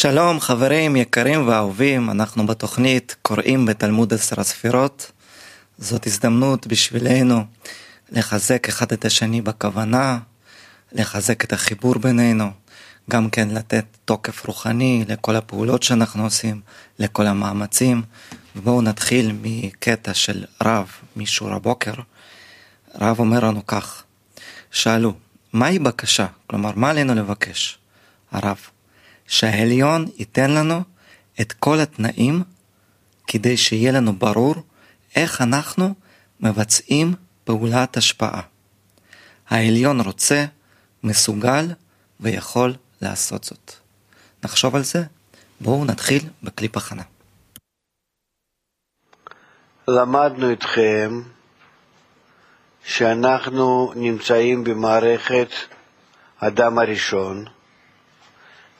שלום חברים יקרים ואהובים, אנחנו בתוכנית קוראים בתלמוד עשר הספירות. זאת הזדמנות בשבילנו לחזק אחד את השני בכוונה, לחזק את החיבור בינינו, גם כן לתת תוקף רוחני לכל הפעולות שאנחנו עושים, לכל המאמצים. ובואו נתחיל מקטע של רב משור הבוקר. רב אומר לנו כך, שאלו, מהי בקשה? כלומר, מה עלינו לבקש? הרב, שהעליון ייתן לנו את כל התנאים כדי שיהיה לנו ברור איך אנחנו מבצעים פעולת השפעה. העליון רוצה, מסוגל ויכול לעשות זאת. נחשוב על זה, בואו נתחיל בקליפ הכנה. למדנו איתכם שאנחנו נמצאים במערכת אדם הראשון,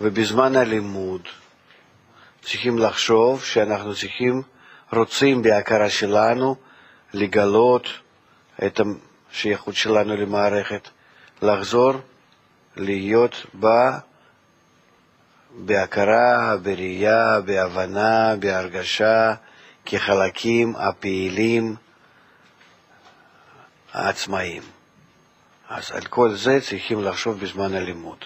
ובזמן הלימוד צריכים לחשוב שאנחנו צריכים, רוצים בהכרה שלנו לגלות את השייכות שלנו למערכת, לחזור להיות בה בהכרה, בראייה, בהבנה, בהרגשה, כחלקים הפעילים העצמאיים. אז על כל זה צריכים לחשוב בזמן הלימוד.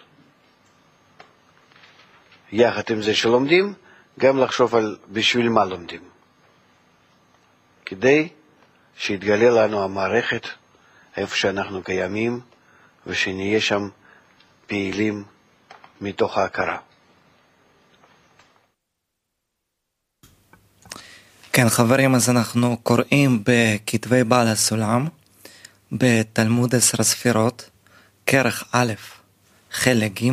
יחד עם זה שלומדים, גם לחשוב על בשביל מה לומדים. כדי שיתגלה לנו המערכת איפה שאנחנו קיימים, ושנהיה שם פעילים מתוך ההכרה. כן חברים, אז אנחנו קוראים בכתבי בעל הסולם, בתלמוד עשר הספירות, כרך א', חלק ג',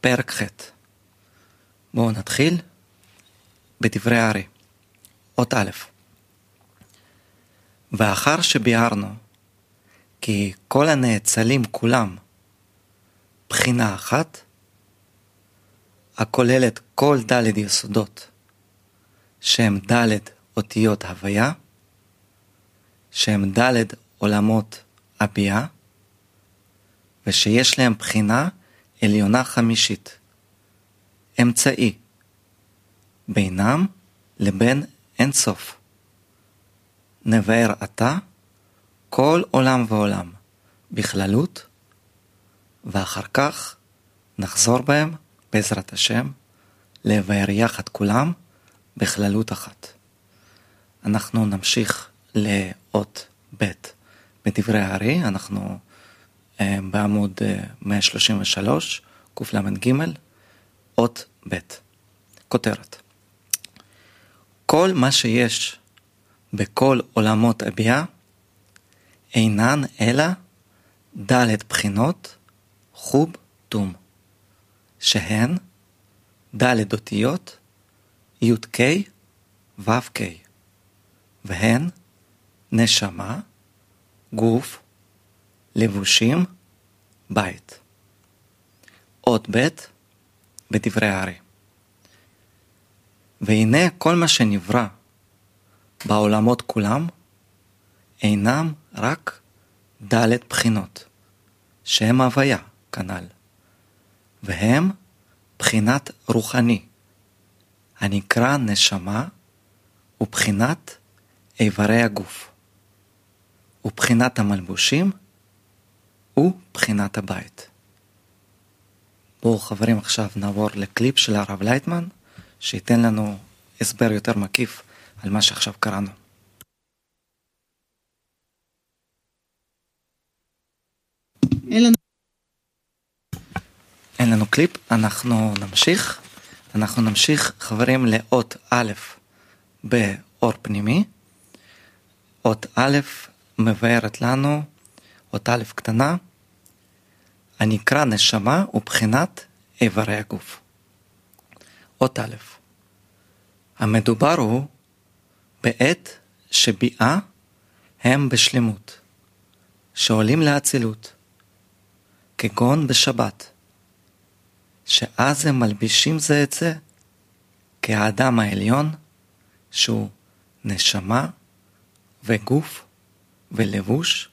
פרק ח'. בואו נתחיל בדברי הארי, אות א'. ואחר שביארנו כי כל הנאצלים כולם בחינה אחת, הכוללת כל ד' יסודות, שהם ד' אותיות הוויה, שהם ד' עולמות הביאה, ושיש להם בחינה עליונה חמישית, אמצעי, בינם לבין אינסוף. נבער עתה כל עולם ועולם בכללות, ואחר כך נחזור בהם, בעזרת השם, לבאר יחד כולם בכללות אחת. אנחנו נמשיך לאות ב' בדברי הארי, אנחנו אה, בעמוד 133, קל"ג, אות ב', כותרת. כל מה שיש בכל עולמות הביאה אינן אלא ד' בחינות חוב תום, שהן ד' אותיות י"ק ו"ק, והן נשמה, גוף, לבושים, בית. אות ב' בדברי הארי. והנה כל מה שנברא בעולמות כולם אינם רק ד' בחינות, שהם הוויה כנ"ל, והם בחינת רוחני, הנקרא נשמה ובחינת איברי הגוף, ובחינת המלבושים ובחינת הבית. בואו חברים עכשיו נעבור לקליפ של הרב לייטמן, שייתן לנו הסבר יותר מקיף על מה שעכשיו קראנו. אין לנו... אין לנו קליפ, אנחנו נמשיך. אנחנו נמשיך חברים לאות א' באור פנימי. אות א' מבארת לנו, אות א' קטנה, הנקרא נשמה ובחינת איברי הגוף. אות א', המדובר הוא בעת שביאה הם בשלמות, שעולים לאצילות, כגון בשבת, שאז הם מלבישים זה את זה כאדם העליון, שהוא נשמה וגוף ולבוש,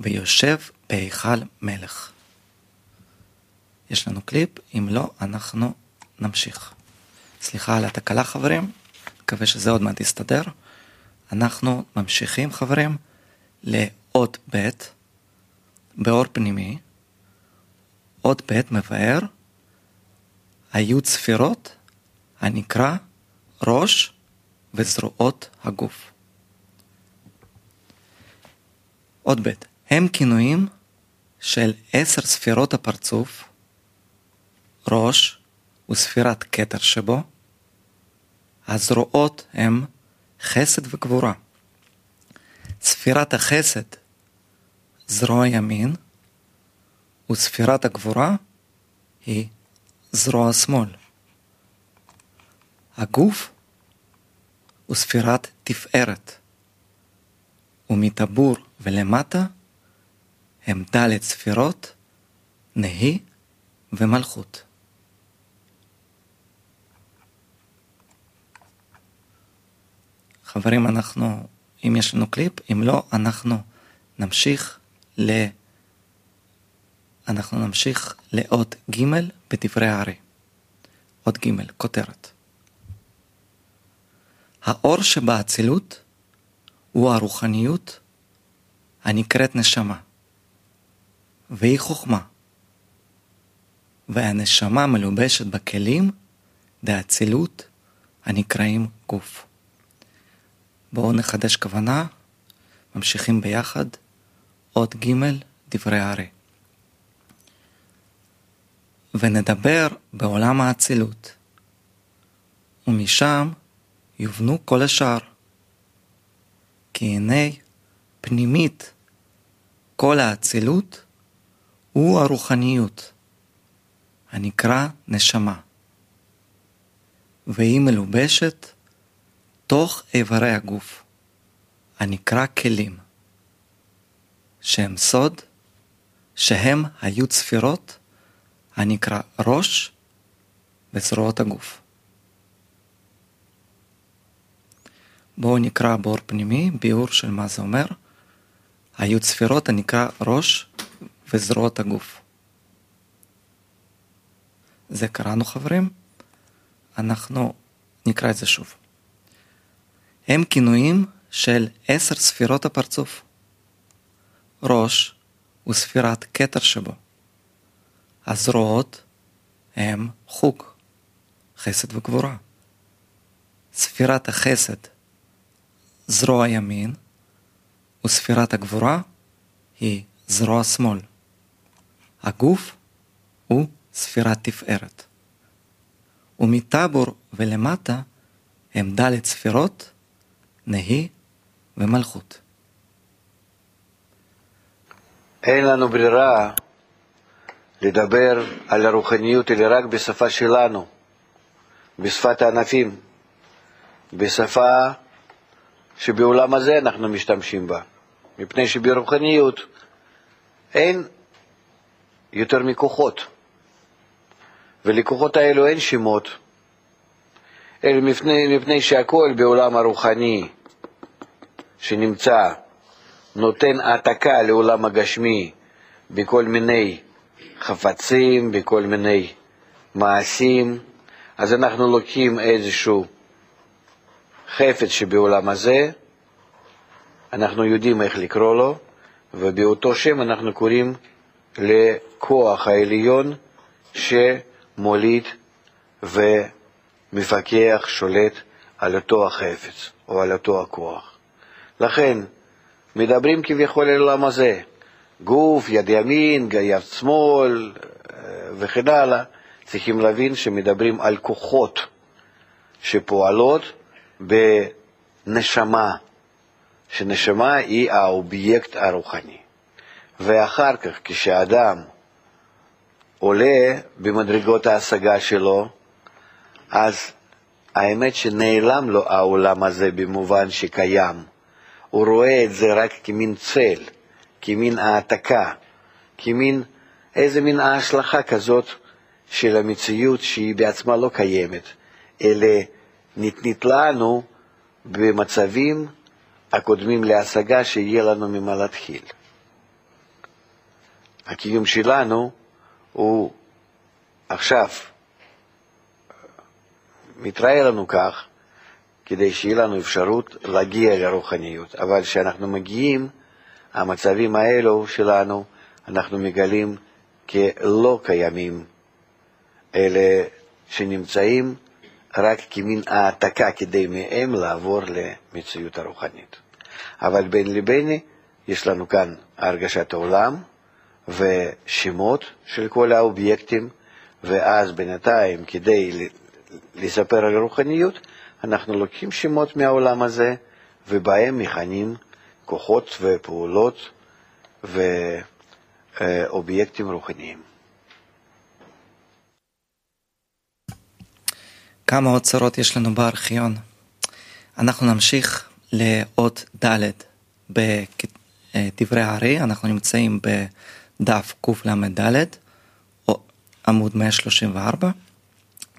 ויושב בהיכל מלך. יש לנו קליפ, אם לא, אנחנו נמשיך. סליחה על התקלה חברים, מקווה שזה עוד מעט יסתדר. אנחנו ממשיכים חברים לאות ב' באור פנימי. אות ב' מבאר היו ספירות הנקרא ראש וזרועות הגוף. עוד ב' הם כינויים של עשר ספירות הפרצוף, ראש וספירת כתר שבו, הזרועות הם חסד וגבורה. ספירת החסד, זרוע ימין, וספירת הגבורה היא זרוע שמאל. הגוף הוא ספירת תפארת, ומטבור ולמטה הם ד' ספירות, נהי ומלכות. חברים, אנחנו, אם יש לנו קליפ, אם לא, אנחנו נמשיך ל... אנחנו נמשיך לאות ג' בדברי הארי. אות ג', כותרת. האור שבאצילות הוא הרוחניות הנקראת נשמה, והיא חוכמה, והנשמה מלובשת בכלים דאצילות הנקראים גוף. בואו נחדש כוונה, ממשיכים ביחד, אות ג' דברי הארי. ונדבר בעולם האצילות, ומשם יובנו כל השאר. כי הנה פנימית כל האצילות הוא הרוחניות, הנקרא נשמה, והיא מלובשת תוך איברי הגוף, הנקרא כלים, שהם סוד, שהם היו צפירות, הנקרא ראש וזרועות הגוף. בואו נקרא באור פנימי ביאור של מה זה אומר. היו צפירות הנקרא ראש וזרועות הגוף. זה קראנו חברים, אנחנו נקרא את זה שוב. הם כינויים של עשר ספירות הפרצוף. ראש הוא ספירת כתר שבו. הזרועות הם חוג, חסד וגבורה. ספירת החסד זרוע ימין, וספירת הגבורה היא זרוע שמאל. הגוף הוא ספירת תפארת. ומטבור ולמטה הם ד' ספירות, נהי ומלכות. אין לנו ברירה לדבר על הרוחניות אלא רק בשפה שלנו, בשפת הענפים, בשפה שבעולם הזה אנחנו משתמשים בה, מפני שברוחניות אין יותר מכוחות, ולכוחות האלו אין שמות, אלא מפני, מפני שהכל בעולם הרוחני שנמצא נותן העתקה לעולם הגשמי בכל מיני חפצים, בכל מיני מעשים, אז אנחנו לוקחים איזשהו חפץ שבעולם הזה, אנחנו יודעים איך לקרוא לו, ובאותו שם אנחנו קוראים לכוח העליון שמוליד ומפקח, שולט על אותו החפץ או על אותו הכוח. לכן, מדברים כביכול על העולם הזה, גוף, יד ימין, יד שמאל וכן הלאה, צריכים להבין שמדברים על כוחות שפועלות בנשמה, שנשמה היא האובייקט הרוחני. ואחר כך, כשאדם עולה במדרגות ההשגה שלו, אז האמת שנעלם לו העולם הזה במובן שקיים. הוא רואה את זה רק כמין צל, כמין העתקה, כמין איזה מין ההשלכה כזאת של המציאות שהיא בעצמה לא קיימת, אלא ניתנית לנו במצבים הקודמים להשגה שיהיה לנו ממה להתחיל. הקיום שלנו הוא עכשיו מתראה לנו כך, כדי שיהיה לנו אפשרות להגיע לרוחניות. אבל כשאנחנו מגיעים, המצבים האלו שלנו, אנחנו מגלים כלא קיימים, אלה שנמצאים רק כמין העתקה כדי מהם לעבור למציאות הרוחנית. אבל בין לבין יש לנו כאן הרגשת העולם ושמות של כל האובייקטים, ואז בינתיים כדי לספר על רוחניות, אנחנו לוקחים שמות מהעולם הזה ובהם מכנים כוחות ופעולות ואובייקטים רוחניים. כמה אוצרות יש לנו בארכיון. אנחנו נמשיך לאות ד' בדברי הארי, אנחנו נמצאים בדף קל"ד, עמוד 134,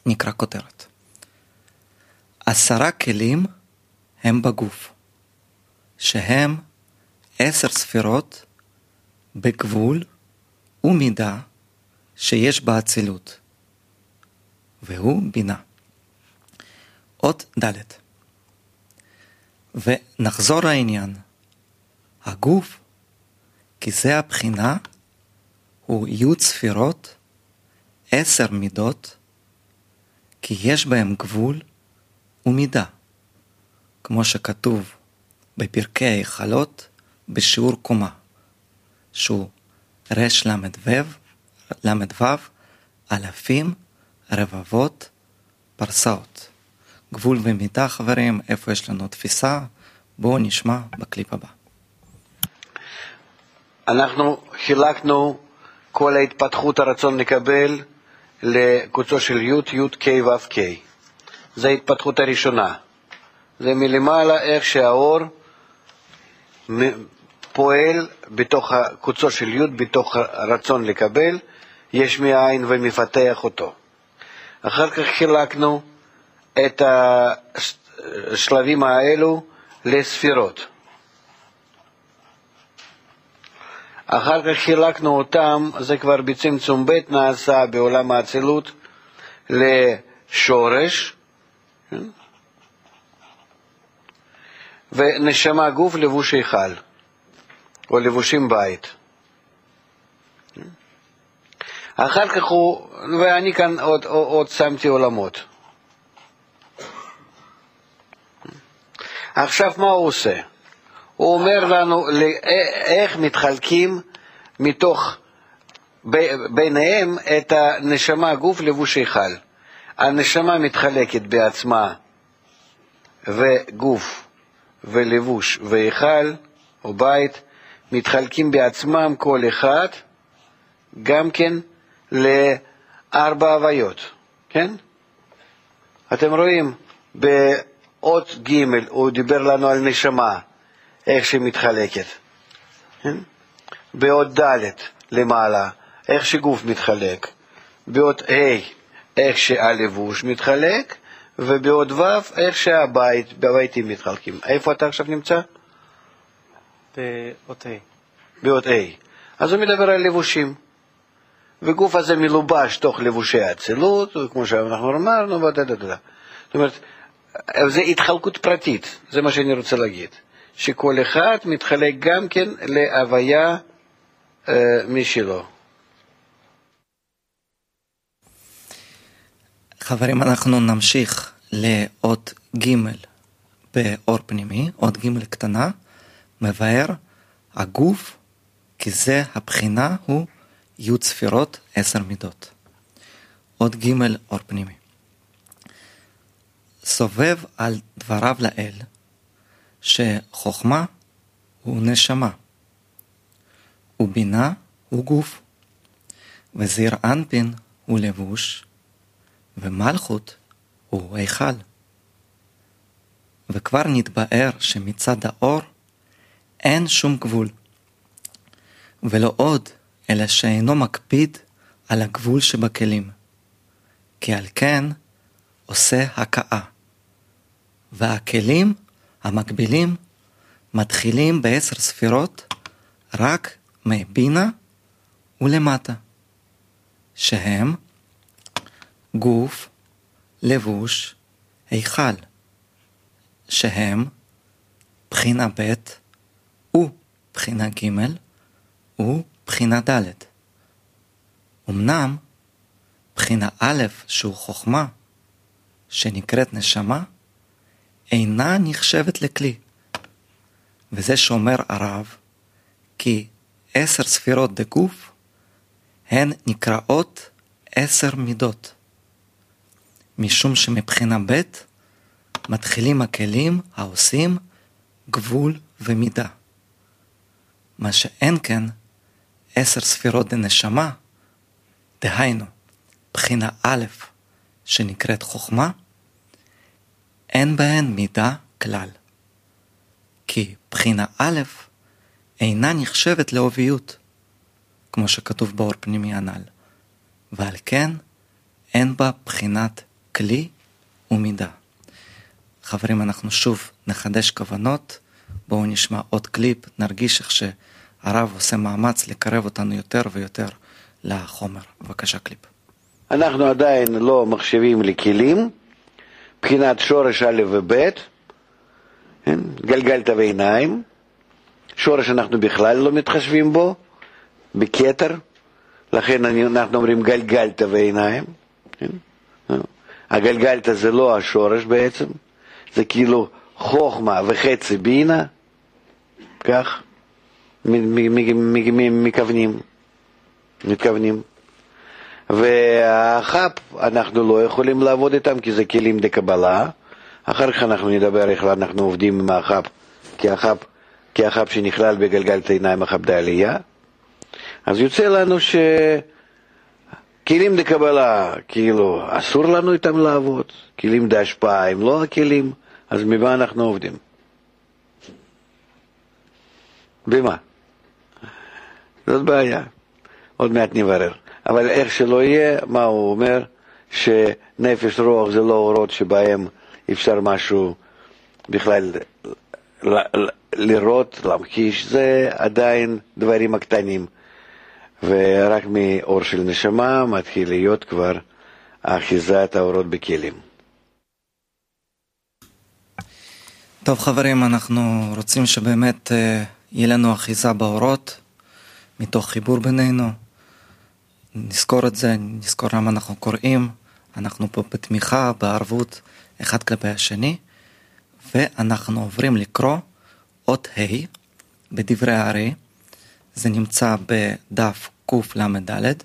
נקרא כותרת. עשרה כלים הם בגוף, שהם עשר ספירות בגבול ומידה שיש באצילות, והוא בינה. אות ד' ונחזור לעניין. הגוף, כי זה הבחינה, הוא י' ספירות, עשר מידות, כי יש בהם גבול ומידה, כמו שכתוב בפרקי ההיכלות בשיעור קומה, שהוא רל"ו, אלפים, רבבות, פרסאות. גבול ומידה חברים, איפה יש לנו תפיסה, בואו נשמע בקליפ הבא. אנחנו חילקנו כל ההתפתחות הרצון לקבל לקוצו של י', י', ק', ו', ק'. זו ההתפתחות הראשונה. זה מלמעלה איך שהאור פועל בתוך הקוצו של י', בתוך הרצון לקבל, יש מאין ומפתח אותו. אחר כך חילקנו את השלבים האלו לספירות. אחר כך חילקנו אותם, זה כבר בצמצום ב' נעשה בעולם האצילות, לשורש, כן? ונשמה גוף לבוש היכל, או לבושים בית. אחר כך הוא, ואני כאן עוד, עוד שמתי עולמות. עכשיו מה הוא עושה? הוא אומר לנו איך מתחלקים מתוך, ביניהם את הנשמה, גוף לבוש היכל. הנשמה מתחלקת בעצמה וגוף ולבוש והיכל או בית מתחלקים בעצמם כל אחד גם כן לארבע הוויות, כן? אתם רואים, אות ג' הוא דיבר לנו על נשמה, איך שהיא מתחלקת. כן? באות ד' למעלה, איך שגוף מתחלק. באות ה', איך שהלבוש מתחלק, ובאות ו', איך שהבית, בביתים מתחלקים. איפה אתה עכשיו נמצא? באות ה'. באות ה'. אז הוא מדבר על לבושים. וגוף הזה מלובש תוך לבושי האצילות, כמו שאנחנו אמרנו, ודדדדה. זאת אומרת, זה התחלקות פרטית, זה מה שאני רוצה להגיד. שכל אחד מתחלק גם כן להוויה אה, משלו. חברים, אנחנו נמשיך לאות ג' באור פנימי, אות ג' קטנה, מבאר הגוף, כי זה הבחינה הוא י' ספירות, עשר מידות. אות ג' אור פנימי. סובב על דבריו לאל, שחוכמה הוא נשמה, ובינה הוא גוף, וזיר אנפין הוא לבוש, ומלכות הוא היכל. וכבר נתבאר שמצד האור אין שום גבול, ולא עוד, אלא שאינו מקפיד על הגבול שבכלים, כי על כן עושה הכאה. והכלים המקבילים מתחילים בעשר ספירות רק מבינה ולמטה, שהם גוף, לבוש, היכל, שהם בחינה ב' ובחינה ג' ובחינה ד'. אמנם בחינה א', שהוא חוכמה, שנקראת נשמה, אינה נחשבת לכלי. וזה שאומר הרב, כי עשר ספירות דגוף הן נקראות עשר מידות. משום שמבחינה ב' מתחילים הכלים העושים גבול ומידה. מה שאין כן עשר ספירות דנשמה, דהיינו, בחינה א', שנקראת חוכמה, אין בהן מידה כלל. כי בחינה א' אינה נחשבת לאוביות, כמו שכתוב באור פנימי הנ"ל, ועל כן אין בה בחינת כלי ומידה. חברים, אנחנו שוב נחדש כוונות, בואו נשמע עוד קליפ, נרגיש איך שהרב עושה מאמץ לקרב אותנו יותר ויותר לחומר. בבקשה קליפ. אנחנו עדיין לא מחשבים לכלים, מבחינת שורש א' וב', כן? גלגלת ועיניים, שורש אנחנו בכלל לא מתחשבים בו, בכתר, לכן אנחנו אומרים גלגלת ועיניים. כן? הגלגלת זה לא השורש בעצם, זה כאילו חוכמה וחצי בינה, כך מכוונים, מתכוונים. והחאפ, אנחנו לא יכולים לעבוד איתם כי זה כלים דקבלה. אחר כך אנחנו נדבר איך אנחנו עובדים עם החאפ, כי החאפ, כי החאפ שנכלל בגלגלת עיניים החאפ דעלייה. אז יוצא לנו שכלים דקבלה, כאילו, אסור לנו איתם לעבוד, כלים דהשפעה הם לא הכלים, אז ממה אנחנו עובדים? במה? זאת בעיה. עוד מעט נברר. אבל איך שלא יהיה, מה הוא אומר? שנפש רוח זה לא אורות שבהם אפשר משהו בכלל לראות, להמחיש, זה עדיין דברים הקטנים. ורק מאור של נשמה מתחיל להיות כבר אחיזת האורות בכלים. טוב חברים, אנחנו רוצים שבאמת אה, יהיה לנו אחיזה באורות, מתוך חיבור בינינו. נזכור את זה, נזכור למה אנחנו קוראים, אנחנו פה בתמיכה, בערבות, אחד כלפי השני, ואנחנו עוברים לקרוא אות ה' בדברי הארי, זה נמצא בדף קל"ד,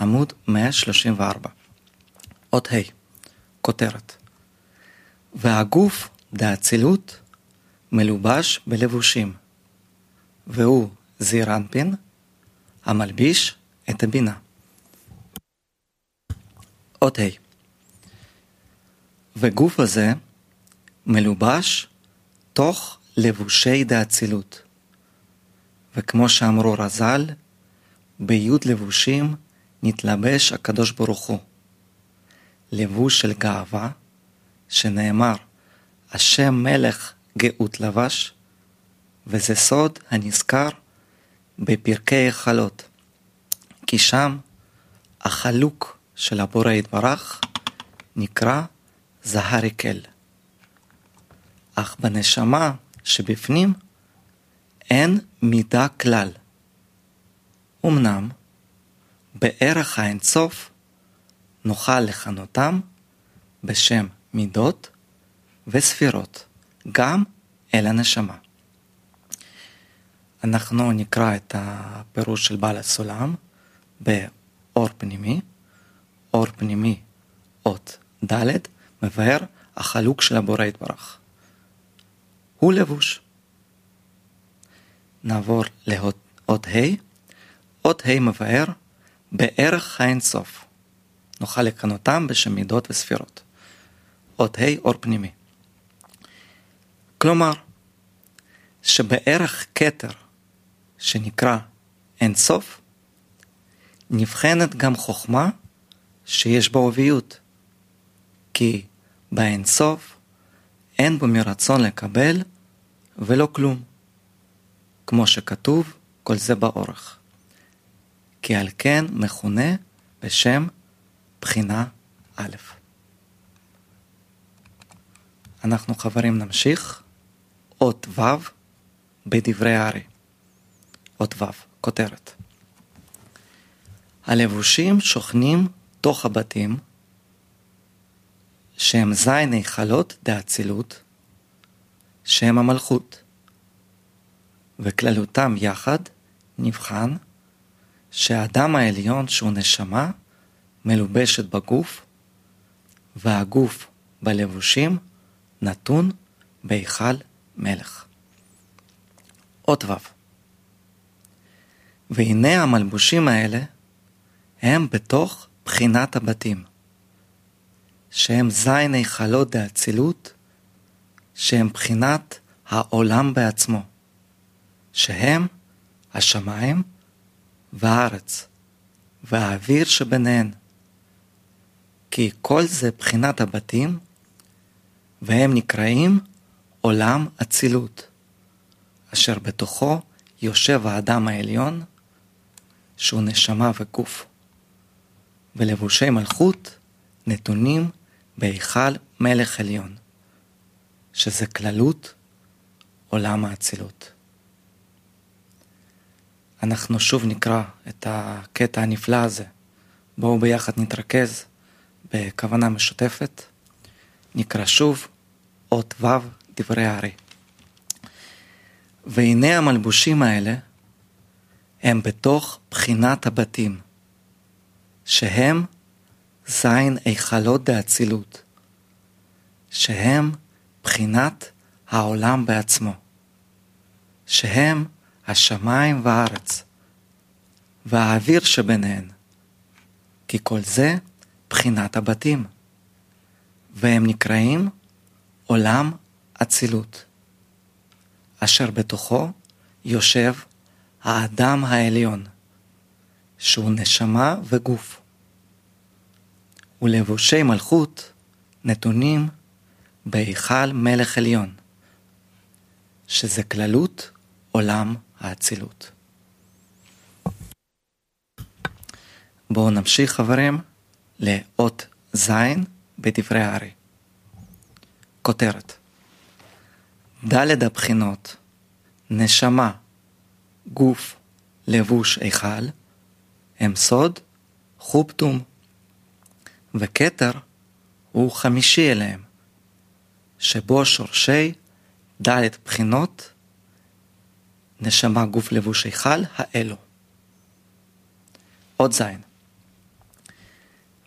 עמוד 134. אות ה', כותרת. והגוף דאצילות מלובש בלבושים, והוא זעיר אנפין, המלביש את הבינה. אות ה' וגוף הזה מלובש תוך לבושי דאצילות. וכמו שאמרו רז"ל, ביוד לבושים נתלבש הקדוש ברוך הוא. לבוש של גאווה, שנאמר, השם מלך גאות לבש, וזה סוד הנזכר בפרקי החלות, כי שם החלוק של הבורא יתברך נקרא זהריקל. אך בנשמה שבפנים אין מידה כלל. אמנם בערך האינסוף נוכל לכנותם בשם מידות וספירות, גם אל הנשמה. אנחנו נקרא את הפירוש של בעל הסולם באור פנימי. אור פנימי, אות ד', מבאר החלוק של הבורא יתברך. הוא לבוש. נעבור לאות ה', אות ה' מבאר בערך האינסוף. נוכל לקנותם בשם מידות וספירות. אות ה', אור פנימי. כלומר, שבערך כתר שנקרא אינסוף, נבחנת גם חוכמה שיש בו עוביות. כי באינסוף אין בו מרצון לקבל ולא כלום. כמו שכתוב, כל זה באורך. כי על כן מכונה בשם בחינה א'. אנחנו חברים נמשיך. אות ו' בדברי הארי. אות ו', כותרת. הלבושים שוכנים תוך הבתים, שהם זין היכלות דאצילות, שהם המלכות. וכללותם יחד נבחן שהאדם העליון שהוא נשמה מלובשת בגוף, והגוף בלבושים נתון בהיכל מלך. אות ו' והנה המלבושים האלה הם בתוך בחינת הבתים, שהם זין היכלות דאצילות, שהם בחינת העולם בעצמו, שהם השמיים והארץ, והאוויר שביניהן. כי כל זה בחינת הבתים, והם נקראים עולם אצילות, אשר בתוכו יושב האדם העליון, שהוא נשמה וגוף. ולבושי מלכות נתונים בהיכל מלך עליון, שזה כללות עולם האצילות. אנחנו שוב נקרא את הקטע הנפלא הזה. בואו ביחד נתרכז בכוונה משותפת. נקרא שוב אות ו' דברי הארי. והנה המלבושים האלה הם בתוך בחינת הבתים, שהם זין היכלות דאצילות, שהם בחינת העולם בעצמו, שהם השמיים והארץ, והאוויר שביניהן, כי כל זה בחינת הבתים, והם נקראים עולם אצילות, אשר בתוכו יושב האדם העליון, שהוא נשמה וגוף. ולבושי מלכות נתונים בהיכל מלך עליון, שזה כללות עולם האצילות. בואו נמשיך חברים לאות ז' בדברי הארי. כותרת ד' הבחינות נשמה, גוף, לבוש, היכל הם סוד, חופטום, וכתר הוא חמישי אליהם, שבו שורשי ד' בחינות נשמה, גוף, לבוש, היכל, האלו. עוד זין.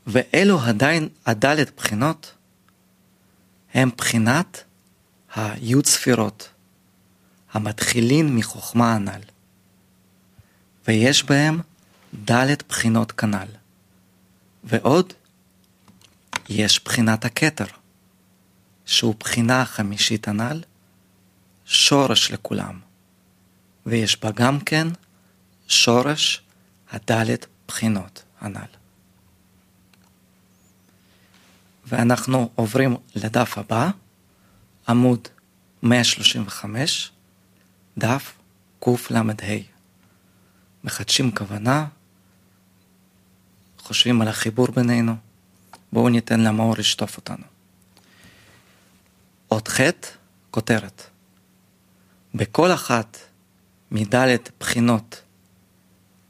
ואלו עדיין הדלת בחינות הם בחינת היוד ספירות, המתחילין מחוכמה הנ"ל. ויש בהם דלת בחינות כנ"ל. ועוד, יש בחינת הכתר, שהוא בחינה החמישית הנ"ל, שורש לכולם. ויש בה גם כן שורש הדלת בחינות הנ"ל. ואנחנו עוברים לדף הבא, עמוד 135, דף קל"ה. מחדשים כוונה, חושבים על החיבור בינינו, בואו ניתן למאור לשטוף אותנו. אות ח', כותרת. בכל אחת מדלת בחינות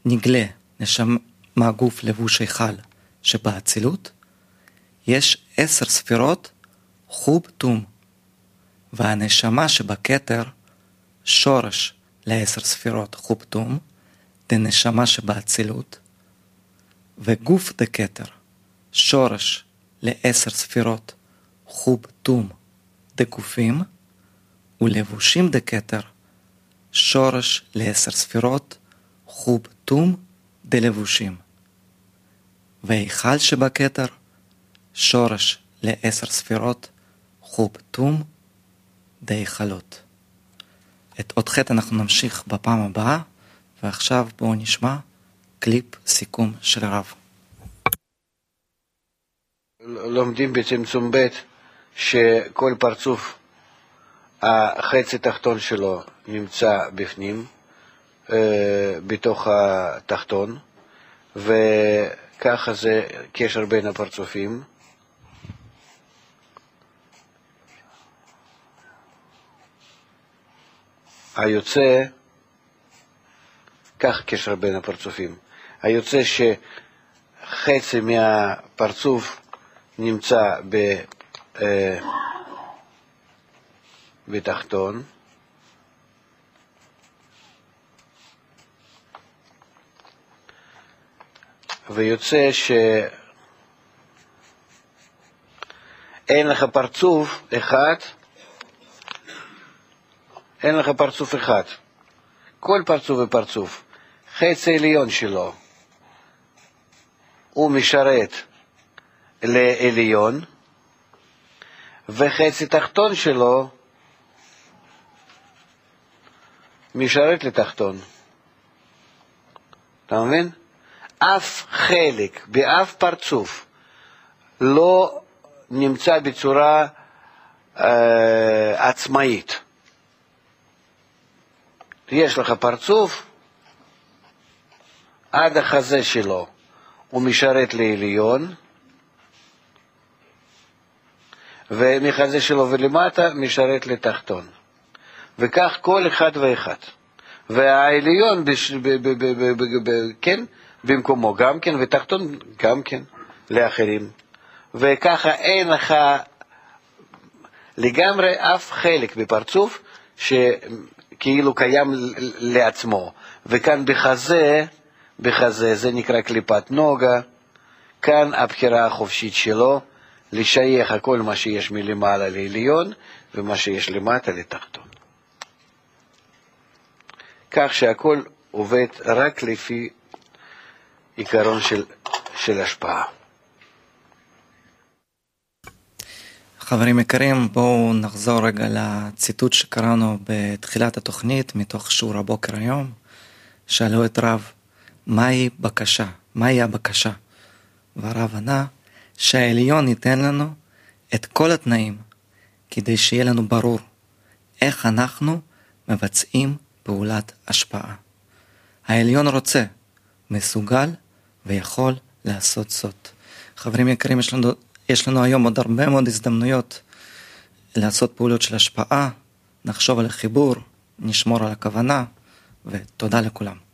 נגלה נשמה גוף לבוש היכל שבאצילות, יש עשר ספירות חוב תום, והנשמה שבכתר שורש לעשר ספירות חוב תום, דנשמה שבאצילות, וגוף דכתר שורש לעשר ספירות חוב תום דגופים, ולבושים דכתר שורש לעשר ספירות, חוב תום דלבושים. והיכל שבכתר, שורש לעשר ספירות, חוב תום דהיכלות. את אות ח' אנחנו נמשיך בפעם הבאה, ועכשיו בואו נשמע קליפ סיכום של הרב. לומדים בצמצום ב' שכל פרצוף, החצי תחתון שלו נמצא בפנים, אה, בתוך התחתון, וככה זה קשר בין הפרצופים. היוצא כך קשר בין הפרצופים, היוצא שחצי מהפרצוף נמצא ב, אה, בתחתון, ויוצא שאין לך פרצוף אחד, אין לך פרצוף אחד. כל פרצוף ופרצוף, חצי עליון שלו, הוא משרת לעליון, וחצי תחתון שלו משרת לתחתון. אתה מבין? אף חלק באף פרצוף לא נמצא בצורה אה, עצמאית. יש לך פרצוף, עד החזה שלו הוא משרת לעליון, ומחזה שלו ולמטה משרת לתחתון. וכך כל אחד ואחד. והעליון, בש... ב... ב... ב... ב... ב... כן, במקומו גם כן, ותחתון גם כן לאחרים. וככה אין לך לגמרי אף חלק בפרצוף שכאילו קיים לעצמו. וכאן בחזה, בחזה זה נקרא קליפת נוגה, כאן הבחירה החופשית שלו לשייך כל מה שיש מלמעלה לעליון ומה שיש למטה לתחתון. כך שהכל עובד רק לפי עיקרון של, של השפעה. חברים יקרים, בואו נחזור רגע לציטוט שקראנו בתחילת התוכנית, מתוך שיעור הבוקר היום. שאלו את רב, מהי בקשה? מהי הבקשה? והרב ענה, שהעליון ייתן לנו את כל התנאים, כדי שיהיה לנו ברור איך אנחנו מבצעים פעולת השפעה. העליון רוצה, מסוגל ויכול לעשות זאת. חברים יקרים, יש לנו, יש לנו היום עוד הרבה מאוד הזדמנויות לעשות פעולות של השפעה, נחשוב על החיבור, נשמור על הכוונה, ותודה לכולם.